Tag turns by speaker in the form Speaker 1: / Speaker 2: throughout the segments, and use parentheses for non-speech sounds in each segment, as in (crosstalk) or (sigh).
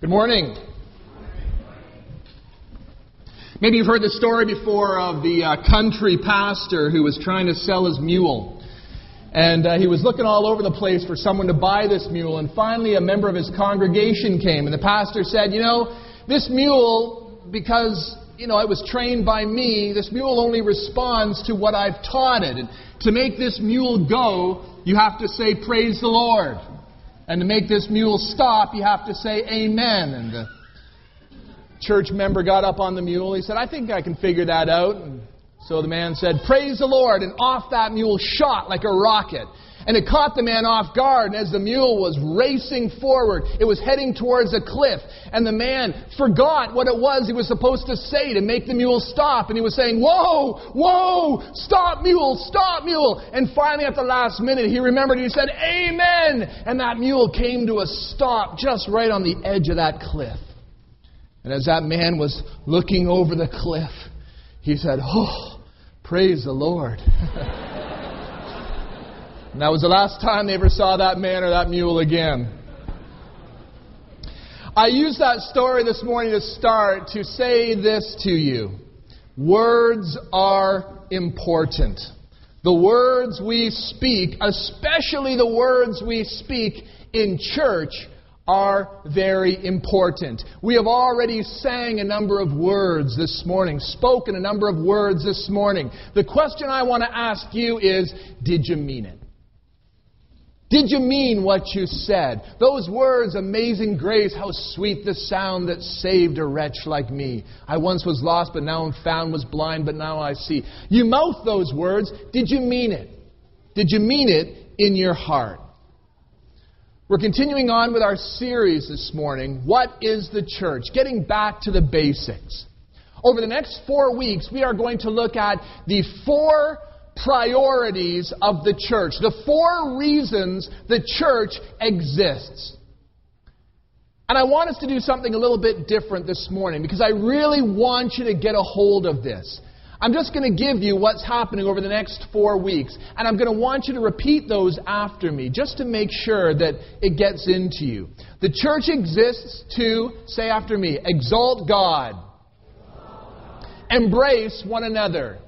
Speaker 1: Good morning. Maybe you've heard the story before of the uh, country pastor who was trying to sell his mule. And uh, he was looking all over the place for someone to buy this mule. And finally, a member of his congregation came. And the pastor said, You know, this mule, because, you know, it was trained by me, this mule only responds to what I've taught it. And to make this mule go, you have to say, Praise the Lord. And to make this mule stop, you have to say amen. And the church member got up on the mule. He said, I think I can figure that out. And so the man said, Praise the Lord. And off that mule shot like a rocket. And it caught the man off guard. And as the mule was racing forward, it was heading towards a cliff. And the man forgot what it was he was supposed to say to make the mule stop. And he was saying, Whoa, whoa, stop mule, stop mule. And finally, at the last minute, he remembered. He said, Amen. And that mule came to a stop just right on the edge of that cliff. And as that man was looking over the cliff, he said, Oh, praise the Lord. (laughs) And that was the last time they ever saw that man or that mule again. I use that story this morning to start to say this to you. Words are important. The words we speak, especially the words we speak in church, are very important. We have already sang a number of words this morning, spoken a number of words this morning. The question I want to ask you is Did you mean it? Did you mean what you said? Those words, amazing grace, how sweet the sound that saved a wretch like me. I once was lost, but now am found, was blind, but now I see. You mouth those words. Did you mean it? Did you mean it in your heart? We're continuing on with our series this morning, What is the Church? Getting back to the basics. Over the next four weeks, we are going to look at the four priorities of the church, the four reasons the church exists. And I want us to do something a little bit different this morning because I really want you to get a hold of this. I'm just going to give you what's happening over the next four weeks, and I'm going to want you to repeat those after me just to make sure that it gets into you. The church exists to, say after me, exalt God, embrace one another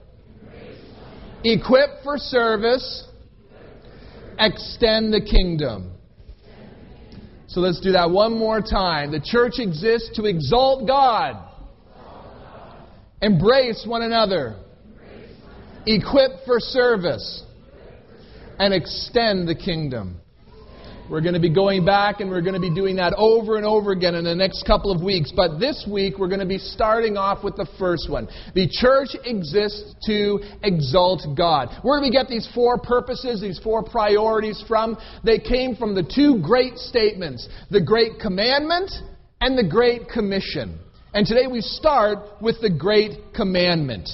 Speaker 1: Equip for service. Extend the kingdom. So let's do that one more time. The church exists to exalt God, embrace one another, equip for service, and extend the kingdom. We're going to be going back and we're going to be doing that over and over again in the next couple of weeks. But this week we're going to be starting off with the first one. The church exists to exalt God. Where do we get these four purposes, these four priorities from? They came from the two great statements the Great Commandment and the Great Commission. And today we start with the Great Commandment.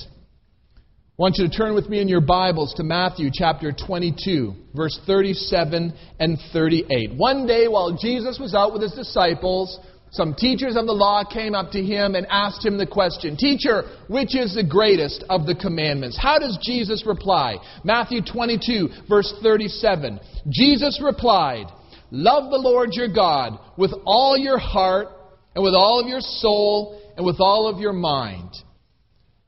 Speaker 1: I want you to turn with me in your Bibles to Matthew chapter 22, verse 37 and 38. One day while Jesus was out with his disciples, some teachers of the law came up to him and asked him the question, Teacher, which is the greatest of the commandments? How does Jesus reply? Matthew 22, verse 37. Jesus replied, Love the Lord your God with all your heart and with all of your soul and with all of your mind.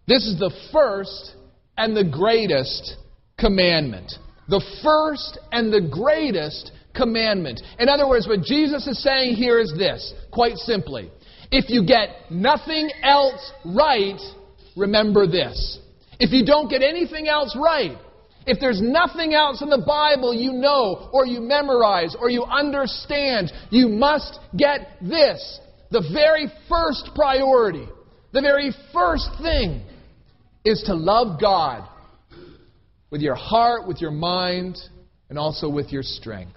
Speaker 1: This is the first and the greatest commandment. The first and the greatest commandment. In other words, what Jesus is saying here is this, quite simply. If you get nothing else right, remember this. If you don't get anything else right, if there's nothing else in the Bible you know or you memorize or you understand, you must get this. The very first priority, the very first thing is to love God with your heart, with your mind, and also with your strength.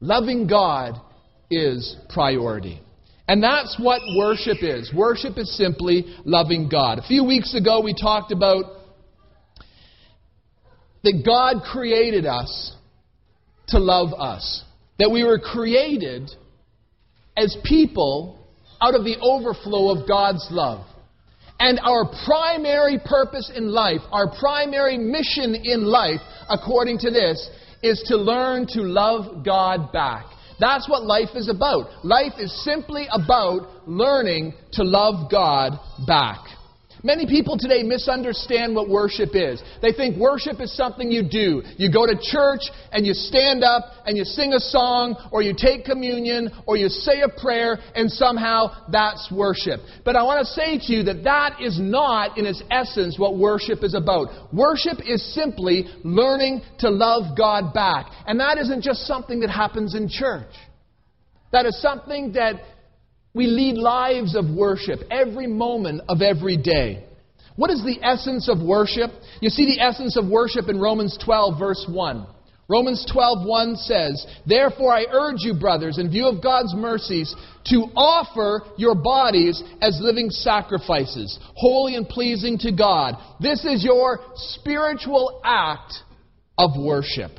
Speaker 1: Loving God is priority. And that's what worship is. Worship is simply loving God. A few weeks ago, we talked about that God created us to love us, that we were created as people out of the overflow of God's love. And our primary purpose in life, our primary mission in life, according to this, is to learn to love God back. That's what life is about. Life is simply about learning to love God back. Many people today misunderstand what worship is. They think worship is something you do. You go to church and you stand up and you sing a song or you take communion or you say a prayer and somehow that's worship. But I want to say to you that that is not in its essence what worship is about. Worship is simply learning to love God back. And that isn't just something that happens in church. That is something that we lead lives of worship every moment of every day. What is the essence of worship? You see the essence of worship in Romans 12, verse 1. Romans 12:1 says, "Therefore I urge you, brothers, in view of God's mercies, to offer your bodies as living sacrifices, holy and pleasing to God. This is your spiritual act of worship."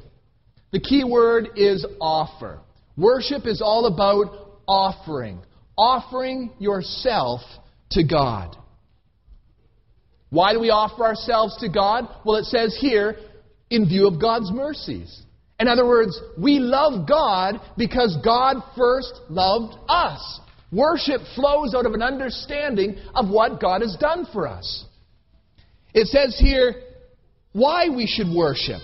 Speaker 1: The key word is offer. Worship is all about offering offering yourself to God. Why do we offer ourselves to God? Well, it says here, in view of God's mercies. In other words, we love God because God first loved us. Worship flows out of an understanding of what God has done for us. It says here why we should worship.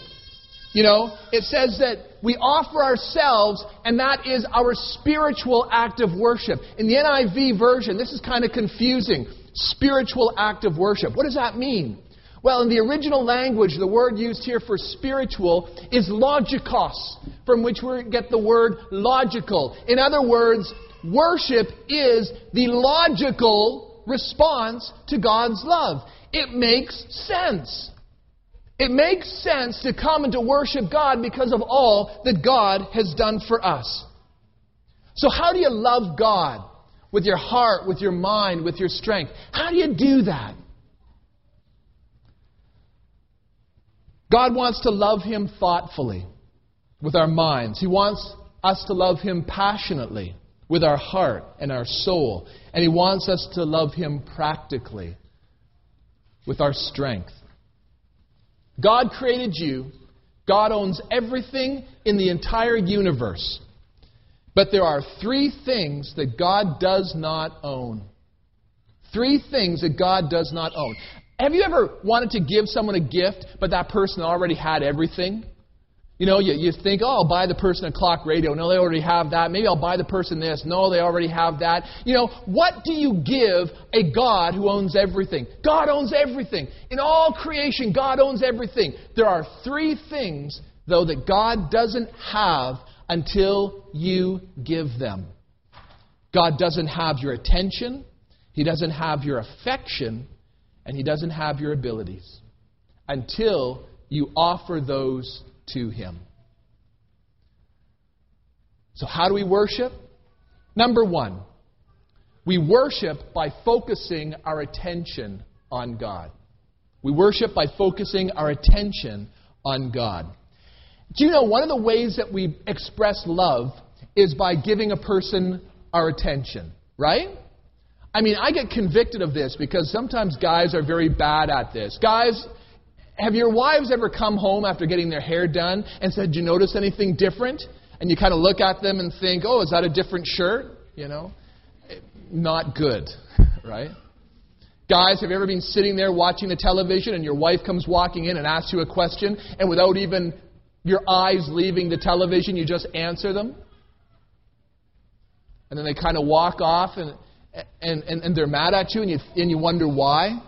Speaker 1: You know, it says that we offer ourselves, and that is our spiritual act of worship. In the NIV version, this is kind of confusing. Spiritual act of worship. What does that mean? Well, in the original language, the word used here for spiritual is logikos, from which we get the word logical. In other words, worship is the logical response to God's love. It makes sense. It makes sense to come and to worship God because of all that God has done for us. So, how do you love God? With your heart, with your mind, with your strength. How do you do that? God wants to love Him thoughtfully with our minds. He wants us to love Him passionately with our heart and our soul. And He wants us to love Him practically with our strength. God created you. God owns everything in the entire universe. But there are three things that God does not own. Three things that God does not own. Have you ever wanted to give someone a gift, but that person already had everything? You know, you, you think, oh, I'll buy the person a clock radio. No, they already have that. Maybe I'll buy the person this. No, they already have that. You know, what do you give a God who owns everything? God owns everything. In all creation, God owns everything. There are three things, though, that God doesn't have until you give them. God doesn't have your attention, He doesn't have your affection, and He doesn't have your abilities until you offer those to Him. So, how do we worship? Number one, we worship by focusing our attention on God. We worship by focusing our attention on God. Do you know one of the ways that we express love is by giving a person our attention, right? I mean, I get convicted of this because sometimes guys are very bad at this. Guys, have your wives ever come home after getting their hair done and said, Did you notice anything different? And you kind of look at them and think, Oh, is that a different shirt? You know? Not good, (laughs) right? Guys, have you ever been sitting there watching the television and your wife comes walking in and asks you a question, and without even your eyes leaving the television, you just answer them? And then they kind of walk off and, and, and, and they're mad at you, and you, and you wonder why?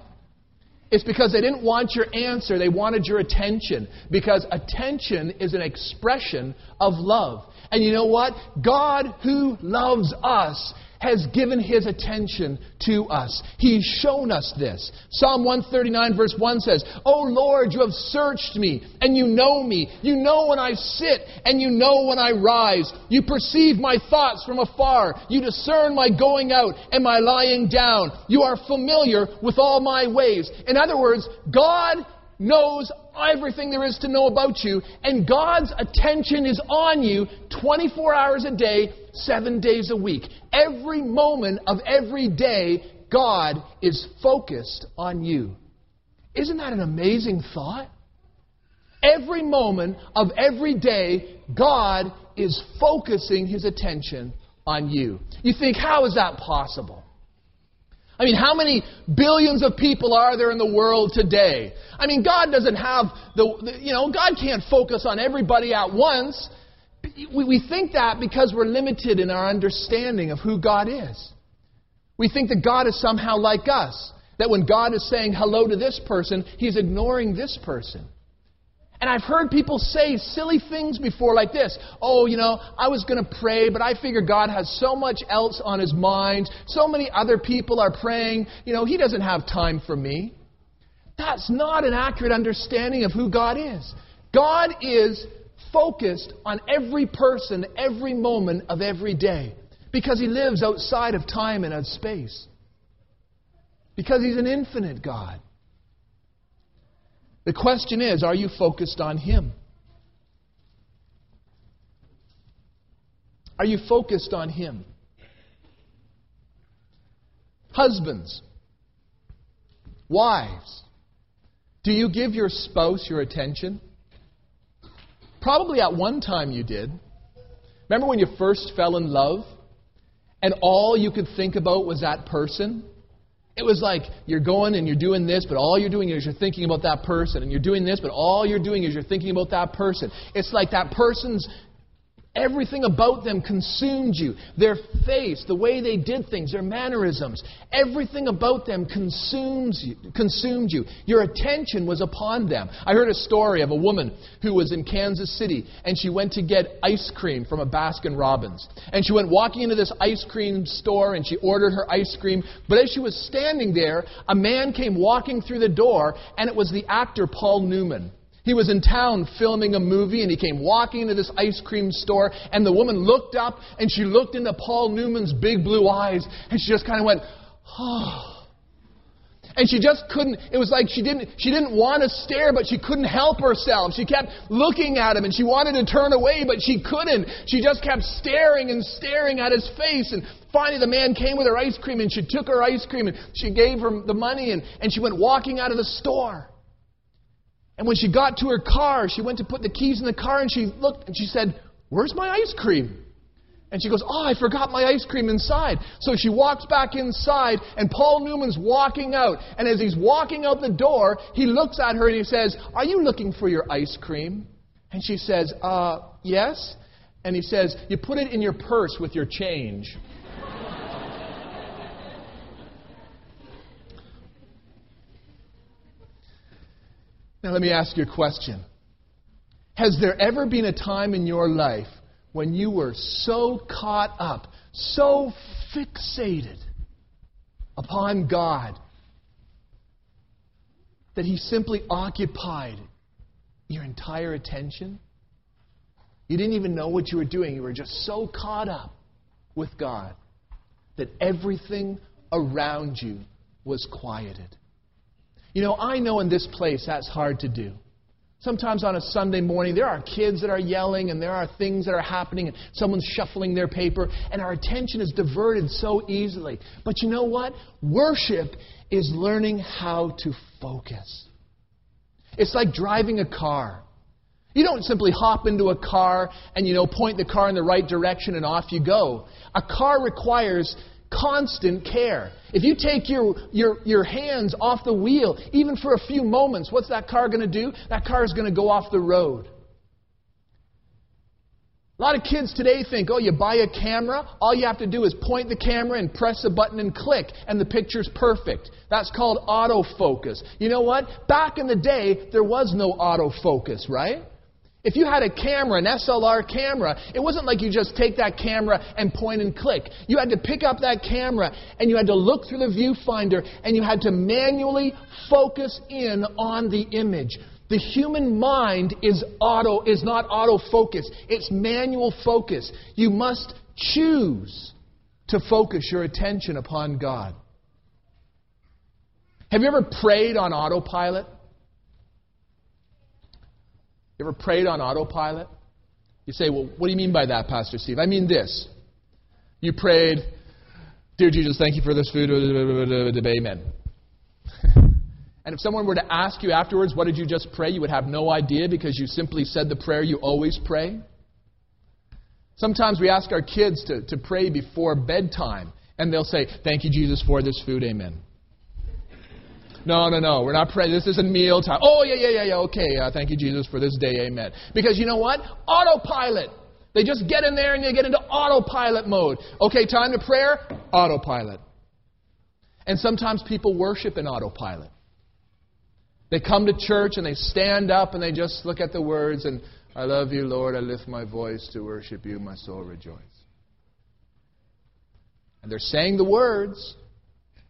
Speaker 1: It's because they didn't want your answer, they wanted your attention. Because attention is an expression of love. And you know what? God, who loves us, has given his attention to us. He's shown us this. Psalm 139, verse 1 says, Oh Lord, you have searched me, and you know me. You know when I sit, and you know when I rise. You perceive my thoughts from afar. You discern my going out and my lying down. You are familiar with all my ways. In other words, God knows everything there is to know about you, and God's attention is on you 24 hours a day, seven days a week. Every moment of every day, God is focused on you. Isn't that an amazing thought? Every moment of every day, God is focusing his attention on you. You think, how is that possible? I mean, how many billions of people are there in the world today? I mean, God doesn't have the, you know, God can't focus on everybody at once. We think that because we're limited in our understanding of who God is. We think that God is somehow like us. That when God is saying hello to this person, He's ignoring this person. And I've heard people say silly things before like this. Oh, you know, I was going to pray, but I figure God has so much else on his mind. So many other people are praying. You know, he doesn't have time for me. That's not an accurate understanding of who God is. God is focused on every person, every moment of every day because he lives outside of time and of space. Because he's an infinite God. The question is are you focused on Him? Are you focused on Him? Husbands, wives, do you give your spouse your attention? Probably at one time you did. Remember when you first fell in love and all you could think about was that person? It was like you're going and you're doing this, but all you're doing is you're thinking about that person. And you're doing this, but all you're doing is you're thinking about that person. It's like that person's Everything about them consumed you. Their face, the way they did things, their mannerisms, everything about them consumes you, consumed you. Your attention was upon them. I heard a story of a woman who was in Kansas City and she went to get ice cream from a Baskin Robbins. And she went walking into this ice cream store and she ordered her ice cream. But as she was standing there, a man came walking through the door and it was the actor Paul Newman. He was in town filming a movie and he came walking into this ice cream store and the woman looked up and she looked into Paul Newman's big blue eyes and she just kind of went, oh. And she just couldn't, it was like she didn't, she didn't want to stare, but she couldn't help herself. She kept looking at him and she wanted to turn away, but she couldn't. She just kept staring and staring at his face. And finally the man came with her ice cream and she took her ice cream and she gave her the money and, and she went walking out of the store. And when she got to her car, she went to put the keys in the car and she looked and she said, Where's my ice cream? And she goes, Oh, I forgot my ice cream inside. So she walks back inside, and Paul Newman's walking out. And as he's walking out the door, he looks at her and he says, Are you looking for your ice cream? And she says, Uh, yes. And he says, You put it in your purse with your change. Now, let me ask you a question. Has there ever been a time in your life when you were so caught up, so fixated upon God, that He simply occupied your entire attention? You didn't even know what you were doing. You were just so caught up with God that everything around you was quieted. You know, I know in this place that's hard to do. Sometimes on a Sunday morning, there are kids that are yelling and there are things that are happening and someone's shuffling their paper and our attention is diverted so easily. But you know what? Worship is learning how to focus. It's like driving a car. You don't simply hop into a car and, you know, point the car in the right direction and off you go. A car requires constant care. If you take your, your, your hands off the wheel, even for a few moments, what's that car going to do? That car is going to go off the road. A lot of kids today think, oh, you buy a camera, all you have to do is point the camera and press a button and click, and the picture's perfect. That's called autofocus. You know what? Back in the day, there was no autofocus, right? If you had a camera, an SLR camera, it wasn't like you just take that camera and point and click. You had to pick up that camera and you had to look through the viewfinder and you had to manually focus in on the image. The human mind is auto is not autofocus. It's manual focus. You must choose to focus your attention upon God. Have you ever prayed on autopilot? You ever prayed on autopilot? You say, well, what do you mean by that, Pastor Steve? I mean this. You prayed, Dear Jesus, thank you for this food. Amen. and if someone were to ask you afterwards, what did you just pray? You would have no idea because you simply said the prayer you always pray. Sometimes we ask our kids to, to pray before bedtime, and they'll say, Thank you, Jesus, for this food. Amen. No, no, no. We're not praying. This isn't meal time. Oh, yeah, yeah, yeah, yeah. Okay. Uh, thank you, Jesus, for this day. Amen. Because you know what? Autopilot. They just get in there and they get into autopilot mode. Okay, time to prayer? Autopilot. And sometimes people worship in autopilot. They come to church and they stand up and they just look at the words and, I love you, Lord. I lift my voice to worship you. My soul rejoices. And they're saying the words,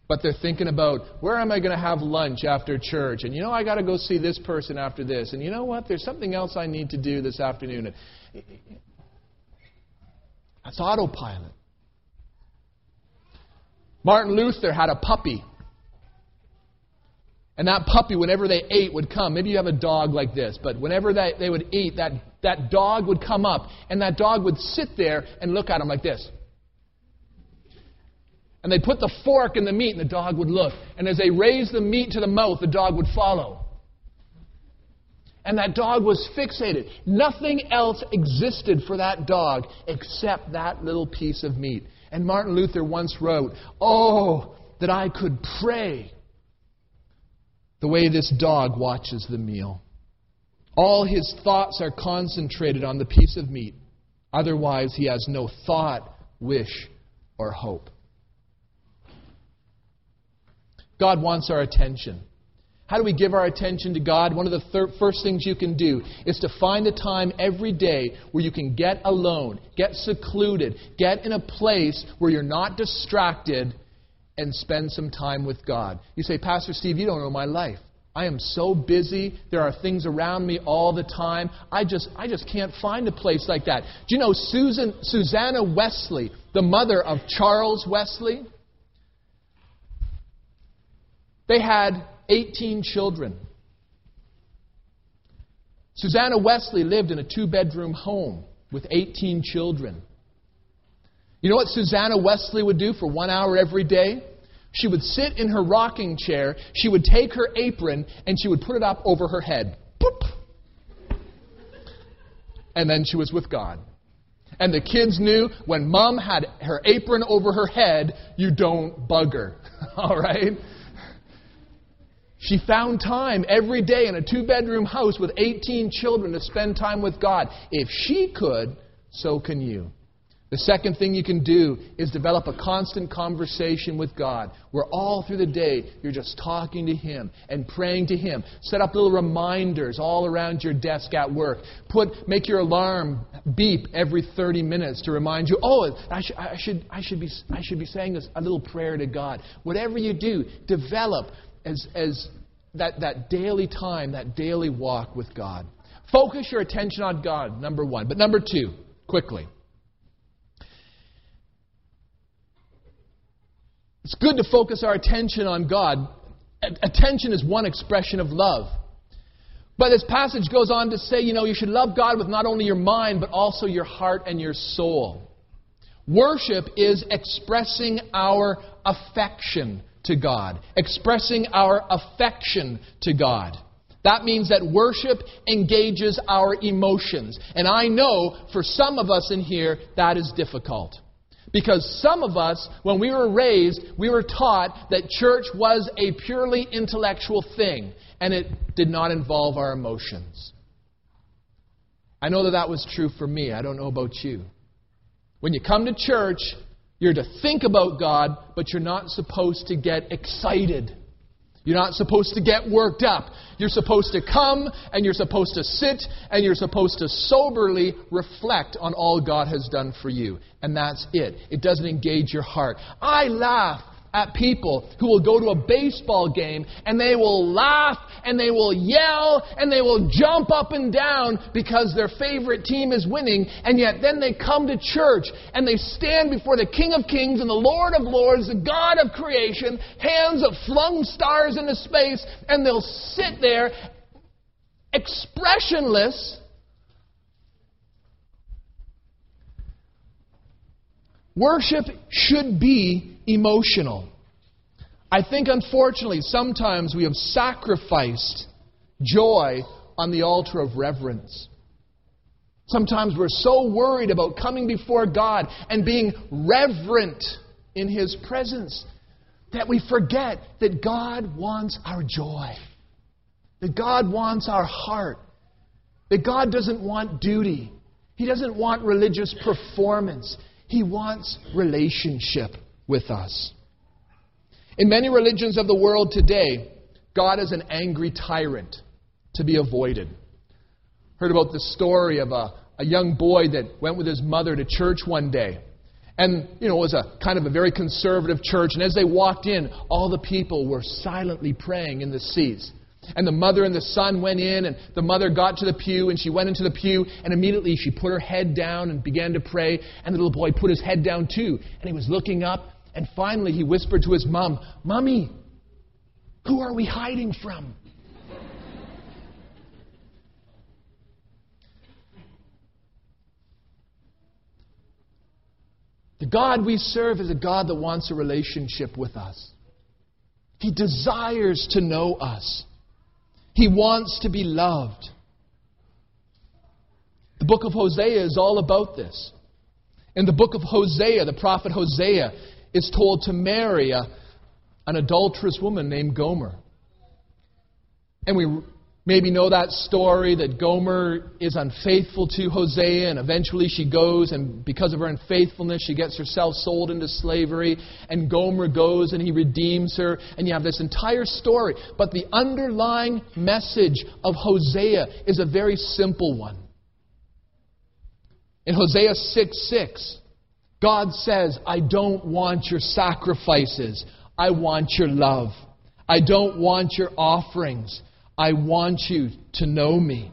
Speaker 1: but they're thinking about where am I going to have lunch after church? And you know, I got to go see this person after this. And you know what? There's something else I need to do this afternoon. That's autopilot. Martin Luther had a puppy. And that puppy, whenever they ate, would come. Maybe you have a dog like this, but whenever that, they would eat, that, that dog would come up, and that dog would sit there and look at him like this. And they'd put the fork in the meat, and the dog would look. And as they raised the meat to the mouth, the dog would follow. And that dog was fixated. Nothing else existed for that dog except that little piece of meat. And Martin Luther once wrote, Oh, that I could pray the way this dog watches the meal. All his thoughts are concentrated on the piece of meat. Otherwise, he has no thought, wish, or hope. God wants our attention. How do we give our attention to God? One of the thir- first things you can do is to find a time every day where you can get alone, get secluded, get in a place where you're not distracted and spend some time with God. You say, Pastor Steve, you don't know my life. I am so busy. There are things around me all the time. I just, I just can't find a place like that. Do you know Susan, Susanna Wesley, the mother of Charles Wesley? They had 18 children. Susanna Wesley lived in a two bedroom home with 18 children. You know what Susanna Wesley would do for one hour every day? She would sit in her rocking chair, she would take her apron, and she would put it up over her head. Boop. And then she was with God. And the kids knew when mom had her apron over her head, you don't bug her. (laughs) All right? She found time every day in a two bedroom house with 18 children to spend time with God. If she could, so can you. The second thing you can do is develop a constant conversation with God, where all through the day you're just talking to Him and praying to Him. Set up little reminders all around your desk at work. Put, make your alarm beep every 30 minutes to remind you, oh, I, sh- I, should, I, should, be, I should be saying this, a little prayer to God. Whatever you do, develop as, as that, that daily time, that daily walk with God. Focus your attention on God, number one. But number two, quickly. It's good to focus our attention on God. Attention is one expression of love. But this passage goes on to say, you know, you should love God with not only your mind, but also your heart and your soul. Worship is expressing our affection to God, expressing our affection to God. That means that worship engages our emotions. And I know for some of us in here, that is difficult. Because some of us, when we were raised, we were taught that church was a purely intellectual thing, and it did not involve our emotions. I know that that was true for me. I don't know about you. When you come to church, you're to think about God, but you're not supposed to get excited. You're not supposed to get worked up. You're supposed to come and you're supposed to sit and you're supposed to soberly reflect on all God has done for you. And that's it. It doesn't engage your heart. I laugh at people who will go to a baseball game and they will laugh and they will yell and they will jump up and down because their favorite team is winning, and yet then they come to church and they stand before the King of Kings and the Lord of Lords, the God of creation, hands of flung stars into space, and they'll sit there expressionless. Worship should be emotional. I think, unfortunately, sometimes we have sacrificed joy on the altar of reverence. Sometimes we're so worried about coming before God and being reverent in His presence that we forget that God wants our joy, that God wants our heart, that God doesn't want duty, He doesn't want religious performance, He wants relationship with us. In many religions of the world today, God is an angry tyrant to be avoided. Heard about the story of a, a young boy that went with his mother to church one day. And, you know, it was a kind of a very conservative church. And as they walked in, all the people were silently praying in the seats. And the mother and the son went in, and the mother got to the pew, and she went into the pew, and immediately she put her head down and began to pray. And the little boy put his head down too, and he was looking up, and finally he whispered to his mom, Mommy, who are we hiding from? The God we serve is a God that wants a relationship with us. He desires to know us. He wants to be loved. The book of Hosea is all about this. In the book of Hosea, the prophet Hosea is told to marry a, an adulterous woman named Gomer. And we maybe know that story that Gomer is unfaithful to Hosea, and eventually she goes, and because of her unfaithfulness, she gets herself sold into slavery, and Gomer goes and he redeems her, and you have this entire story. But the underlying message of Hosea is a very simple one. In Hosea 6 6, God says, I don't want your sacrifices. I want your love. I don't want your offerings. I want you to know me.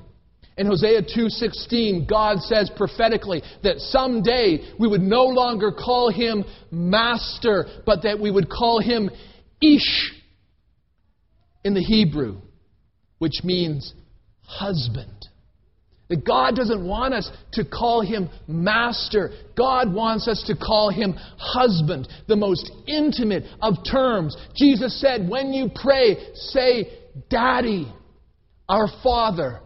Speaker 1: In Hosea 2:16, God says prophetically that someday we would no longer call him master, but that we would call him ish in the Hebrew, which means husband. That God doesn't want us to call him master. God wants us to call him husband, the most intimate of terms. Jesus said, when you pray, say Daddy, our Father.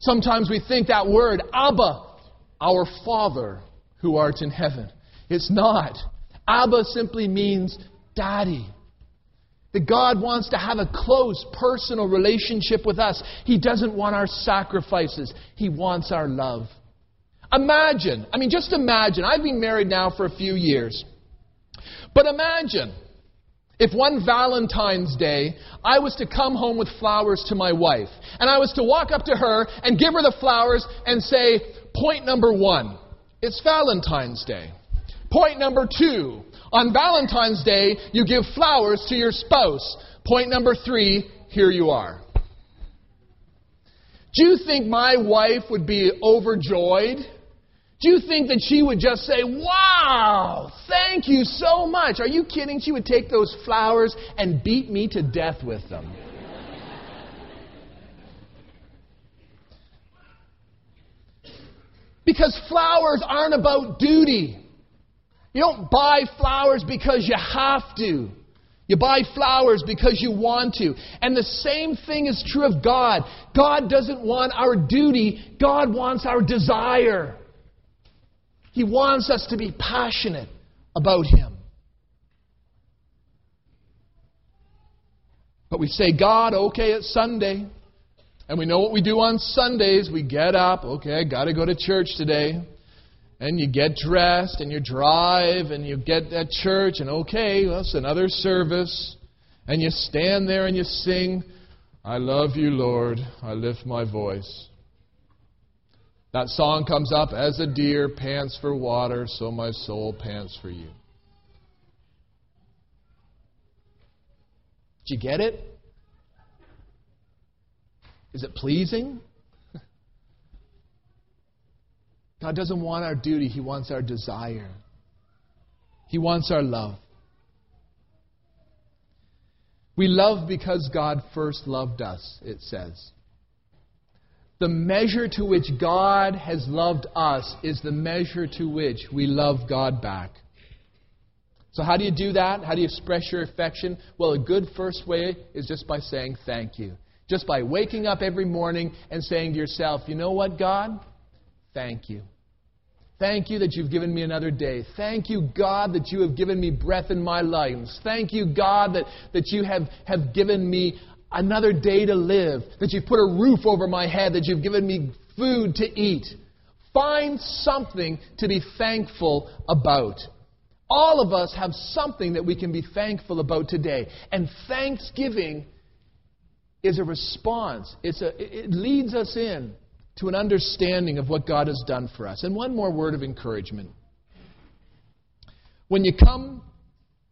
Speaker 1: Sometimes we think that word, Abba, our Father who art in heaven. It's not. Abba simply means daddy. That God wants to have a close personal relationship with us. He doesn't want our sacrifices, He wants our love. Imagine, I mean, just imagine, I've been married now for a few years. But imagine if one Valentine's Day I was to come home with flowers to my wife, and I was to walk up to her and give her the flowers and say, Point number one, it's Valentine's Day. Point number two, on Valentine's Day, you give flowers to your spouse. Point number three, here you are. Do you think my wife would be overjoyed? Do you think that she would just say, Wow, thank you so much? Are you kidding? She would take those flowers and beat me to death with them. Because flowers aren't about duty. You don't buy flowers because you have to. You buy flowers because you want to. And the same thing is true of God. God doesn't want our duty, God wants our desire. He wants us to be passionate about Him. But we say, God, okay, it's Sunday. And we know what we do on Sundays. We get up, okay, got to go to church today. And you get dressed and you drive and you get at church and okay, well, it's another service. And you stand there and you sing, I love you, Lord. I lift my voice. That song comes up as a deer pants for water, so my soul pants for you. Did you get it? Is it pleasing? God doesn't want our duty, He wants our desire. He wants our love. We love because God first loved us, it says. The measure to which God has loved us is the measure to which we love God back. So, how do you do that? How do you express your affection? Well, a good first way is just by saying thank you. Just by waking up every morning and saying to yourself, you know what, God? Thank you. Thank you that you've given me another day. Thank you, God, that you have given me breath in my lungs. Thank you, God, that, that you have, have given me another day to live, that you've put a roof over my head, that you've given me food to eat. Find something to be thankful about. All of us have something that we can be thankful about today. And thanksgiving is a response, it's a, it leads us in to an understanding of what God has done for us. And one more word of encouragement. When you come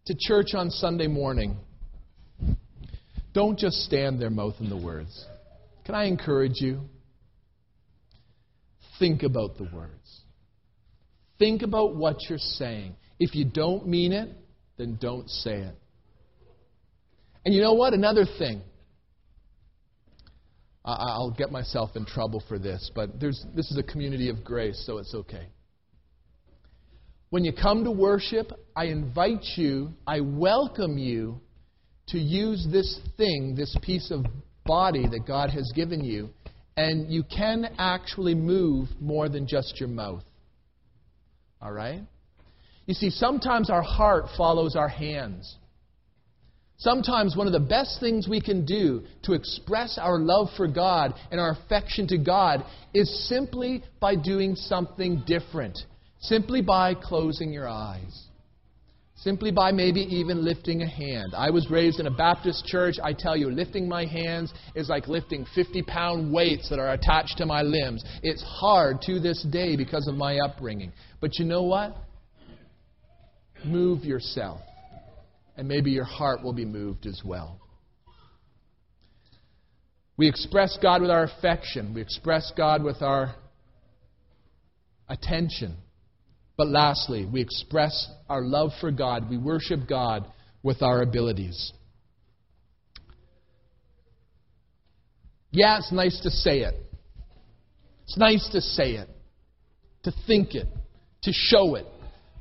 Speaker 1: to church on Sunday morning, don't just stand there mouthing the words. Can I encourage you? Think about the words. Think about what you're saying. If you don't mean it, then don't say it. And you know what? Another thing. I'll get myself in trouble for this, but this is a community of grace, so it's okay. When you come to worship, I invite you, I welcome you to use this thing, this piece of body that God has given you, and you can actually move more than just your mouth. All right? You see, sometimes our heart follows our hands. Sometimes one of the best things we can do to express our love for God and our affection to God is simply by doing something different. Simply by closing your eyes. Simply by maybe even lifting a hand. I was raised in a Baptist church. I tell you, lifting my hands is like lifting 50 pound weights that are attached to my limbs. It's hard to this day because of my upbringing. But you know what? Move yourself and maybe your heart will be moved as well. We express God with our affection, we express God with our attention. But lastly, we express our love for God, we worship God with our abilities. Yeah, it's nice to say it. It's nice to say it, to think it, to show it.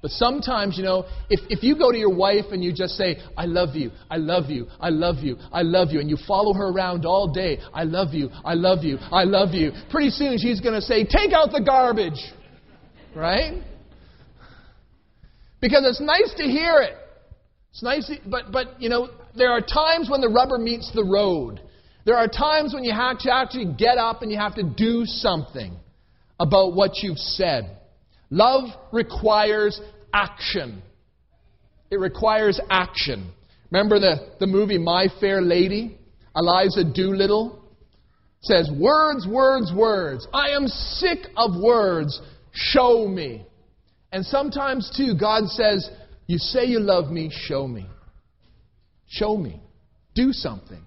Speaker 1: But sometimes, you know, if, if you go to your wife and you just say, I love you, I love you, I love you, I love you, and you follow her around all day, I love you, I love you, I love you, pretty soon she's going to say, Take out the garbage. Right? Because it's nice to hear it. It's nice, to, but, but, you know, there are times when the rubber meets the road. There are times when you have to actually get up and you have to do something about what you've said. Love requires action. It requires action. Remember the, the movie My Fair Lady? Eliza Doolittle says, Words, words, words. I am sick of words. Show me. And sometimes, too, God says, You say you love me, show me. Show me. Do something.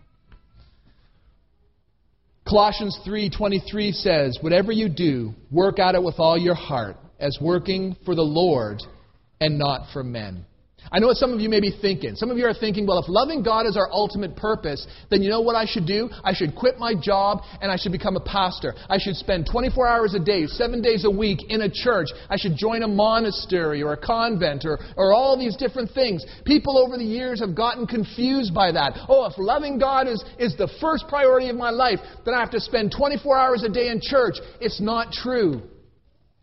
Speaker 1: Colossians 3:23 says, "Whatever you do, work at it with all your heart, as working for the Lord and not for men. I know what some of you may be thinking. Some of you are thinking, well, if loving God is our ultimate purpose, then you know what I should do? I should quit my job and I should become a pastor. I should spend 24 hours a day, seven days a week in a church. I should join a monastery or a convent or, or all these different things. People over the years have gotten confused by that. Oh, if loving God is, is the first priority of my life, then I have to spend 24 hours a day in church. It's not true.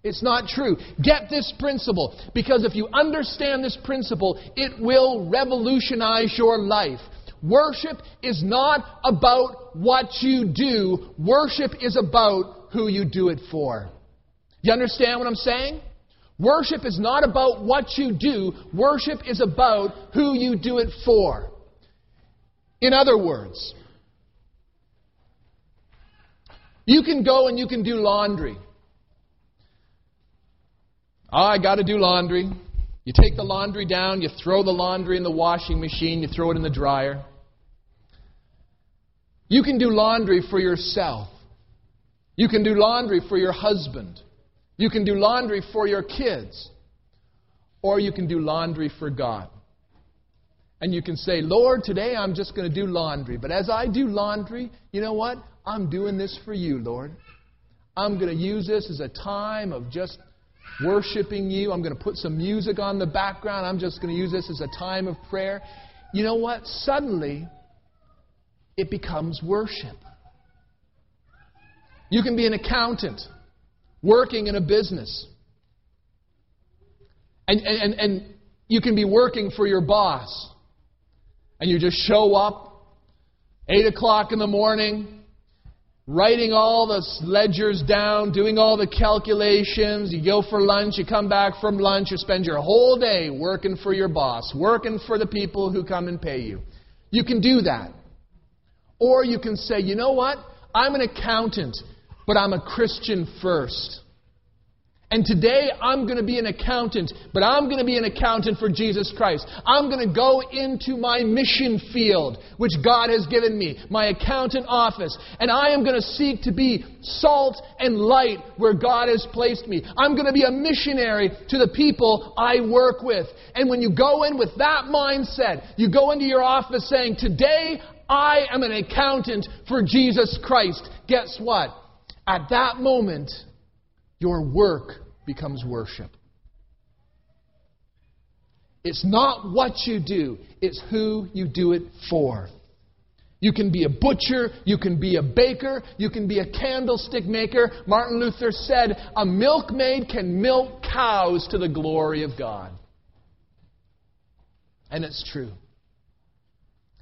Speaker 1: It's not true. Get this principle because if you understand this principle, it will revolutionize your life. Worship is not about what you do, worship is about who you do it for. You understand what I'm saying? Worship is not about what you do, worship is about who you do it for. In other words, you can go and you can do laundry. Oh, I got to do laundry. You take the laundry down, you throw the laundry in the washing machine, you throw it in the dryer. You can do laundry for yourself. You can do laundry for your husband. You can do laundry for your kids. Or you can do laundry for God. And you can say, Lord, today I'm just going to do laundry. But as I do laundry, you know what? I'm doing this for you, Lord. I'm going to use this as a time of just worshiping you. I'm going to put some music on the background. I'm just going to use this as a time of prayer. You know what? Suddenly, it becomes worship. You can be an accountant working in a business. And, and, and you can be working for your boss. And you just show up, 8 o'clock in the morning, writing all the ledgers down, doing all the calculations. You go for lunch, you come back from lunch, you spend your whole day working for your boss, working for the people who come and pay you. You can do that. Or you can say, you know what? I'm an accountant, but I'm a Christian first. And today I'm going to be an accountant, but I'm going to be an accountant for Jesus Christ. I'm going to go into my mission field, which God has given me, my accountant office, and I am going to seek to be salt and light where God has placed me. I'm going to be a missionary to the people I work with. And when you go in with that mindset, you go into your office saying, Today I am an accountant for Jesus Christ. Guess what? At that moment, your work becomes worship. It's not what you do, it's who you do it for. You can be a butcher, you can be a baker, you can be a candlestick maker. Martin Luther said, A milkmaid can milk cows to the glory of God. And it's true.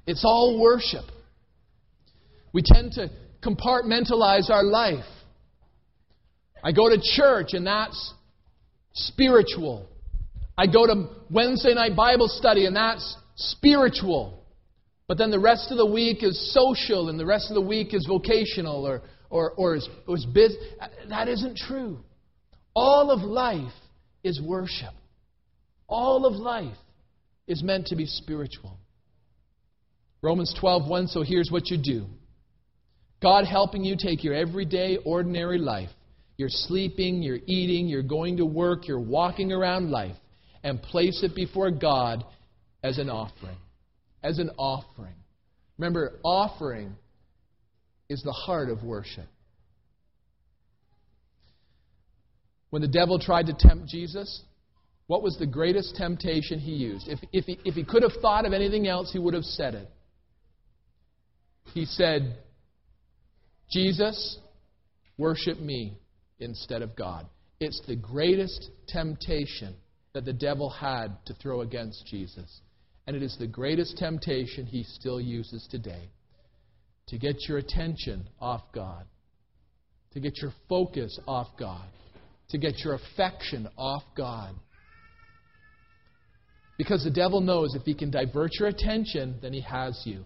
Speaker 1: It's all worship. We tend to compartmentalize our life. I go to church, and that's spiritual. I go to Wednesday night Bible study, and that's spiritual. But then the rest of the week is social, and the rest of the week is vocational or, or, or is, is biz. That isn't true. All of life is worship. All of life is meant to be spiritual. Romans 12:1 so here's what you do. God helping you take your everyday ordinary life you're sleeping, you're eating, you're going to work, you're walking around life, and place it before God as an offering. As an offering. Remember, offering is the heart of worship. When the devil tried to tempt Jesus, what was the greatest temptation he used? If, if, he, if he could have thought of anything else, he would have said it. He said, Jesus, worship me instead of God. It's the greatest temptation that the devil had to throw against Jesus. And it is the greatest temptation he still uses today to get your attention off God, to get your focus off God, to get your affection off God. Because the devil knows if he can divert your attention, then he has you.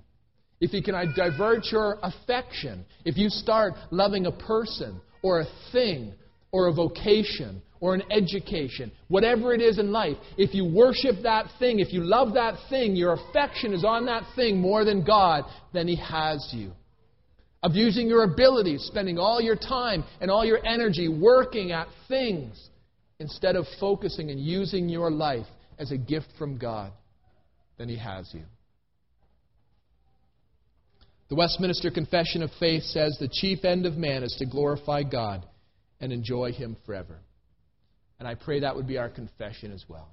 Speaker 1: If he can divert your affection, if you start loving a person or a thing or a vocation or an education, whatever it is in life, if you worship that thing, if you love that thing, your affection is on that thing more than God, then He has you. Abusing your abilities, spending all your time and all your energy working at things instead of focusing and using your life as a gift from God, then He has you. The Westminster Confession of Faith says the chief end of man is to glorify God and enjoy Him forever. And I pray that would be our confession as well.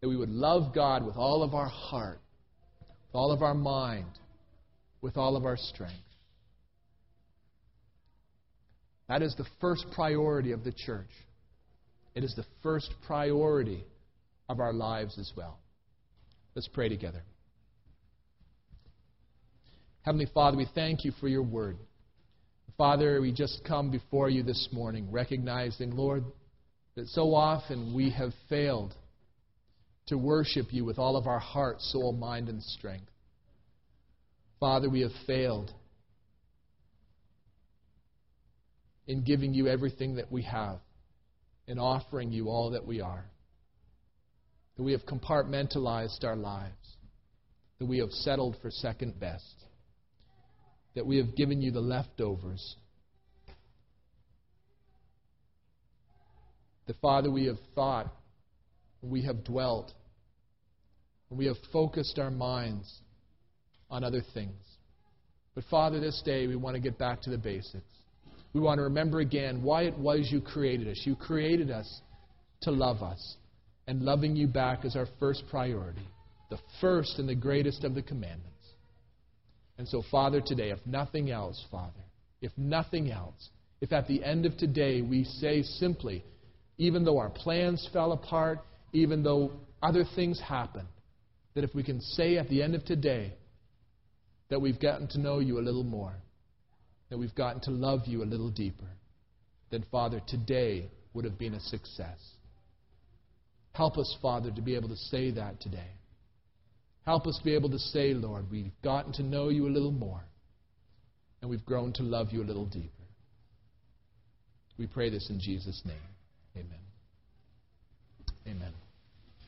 Speaker 1: That we would love God with all of our heart, with all of our mind, with all of our strength. That is the first priority of the church. It is the first priority of our lives as well. Let's pray together. Heavenly Father, we thank you for your word. Father, we just come before you this morning, recognizing, Lord, that so often we have failed to worship you with all of our heart, soul, mind, and strength. Father, we have failed in giving you everything that we have, in offering you all that we are. That we have compartmentalized our lives, that we have settled for second best that we have given you the leftovers. That, Father, we have thought, we have dwelt, we have focused our minds on other things. But, Father, this day we want to get back to the basics. We want to remember again why it was you created us. You created us to love us, and loving you back is our first priority, the first and the greatest of the commandments. And so, Father, today, if nothing else, Father, if nothing else, If at the end of today we say simply, even though our plans fell apart, even though other things happened, that if we can say at the end of today that we've gotten to know you a little more, that we've gotten to love you a little deeper, then, Father, today would have been a success. Help us, Father, to be able to say that today. Help us be able to say, Lord, we've gotten to know you a little more, and we've grown to love you a little deeper. We pray this in Jesus' name. Amen. Amen.